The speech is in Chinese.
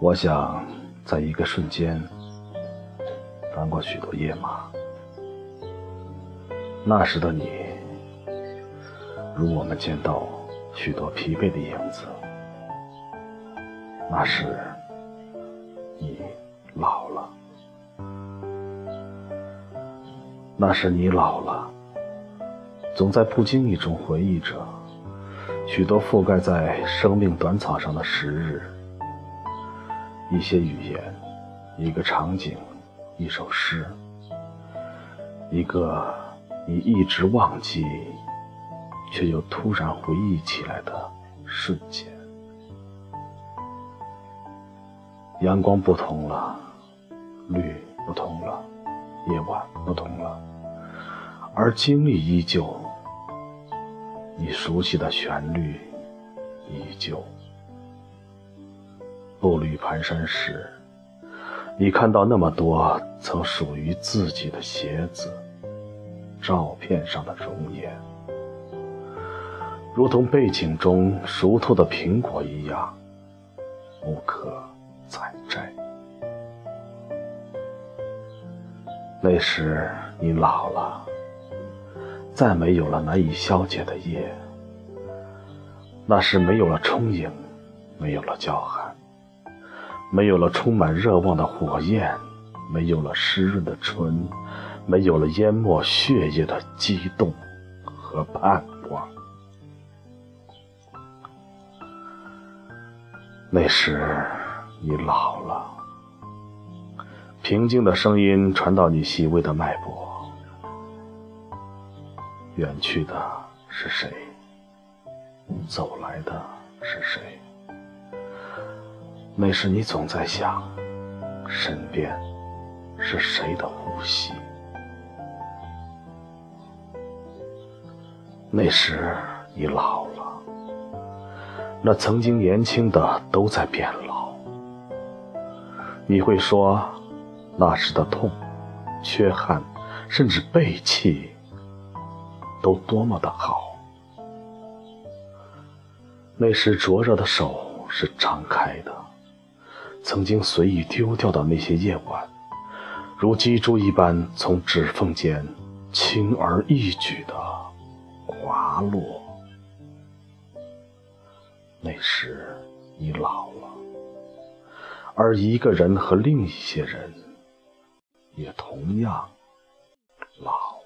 我想，在一个瞬间，翻过许多页码。那时的你，如我们见到许多疲惫的影子。那时，你老了。那时你老了，总在不经意中回忆着许多覆盖在生命短草上的时日。一些语言，一个场景，一首诗，一个你一直忘记却又突然回忆起来的瞬间。阳光不同了，绿不同了，夜晚不同了，而经历依旧，你熟悉的旋律依旧。步履蹒跚时，你看到那么多曾属于自己的鞋子，照片上的容颜，如同背景中熟透的苹果一样，无可采摘。那时你老了，再没有了难以消解的夜，那时没有了充盈，没有了叫喊。没有了充满热望的火焰，没有了湿润的唇，没有了淹没血液的激动和盼望。那时你老了，平静的声音传到你细微的脉搏。远去的是谁？走来的是谁？那时你总在想，身边是谁的呼吸？那时你老了，那曾经年轻的都在变老。你会说，那时的痛、缺憾，甚至背弃，都多么的好。那时灼热的手是张开的。曾经随意丢掉的那些夜晚，如击珠一般从指缝间轻而易举的滑落。那时你老了，而一个人和另一些人也同样老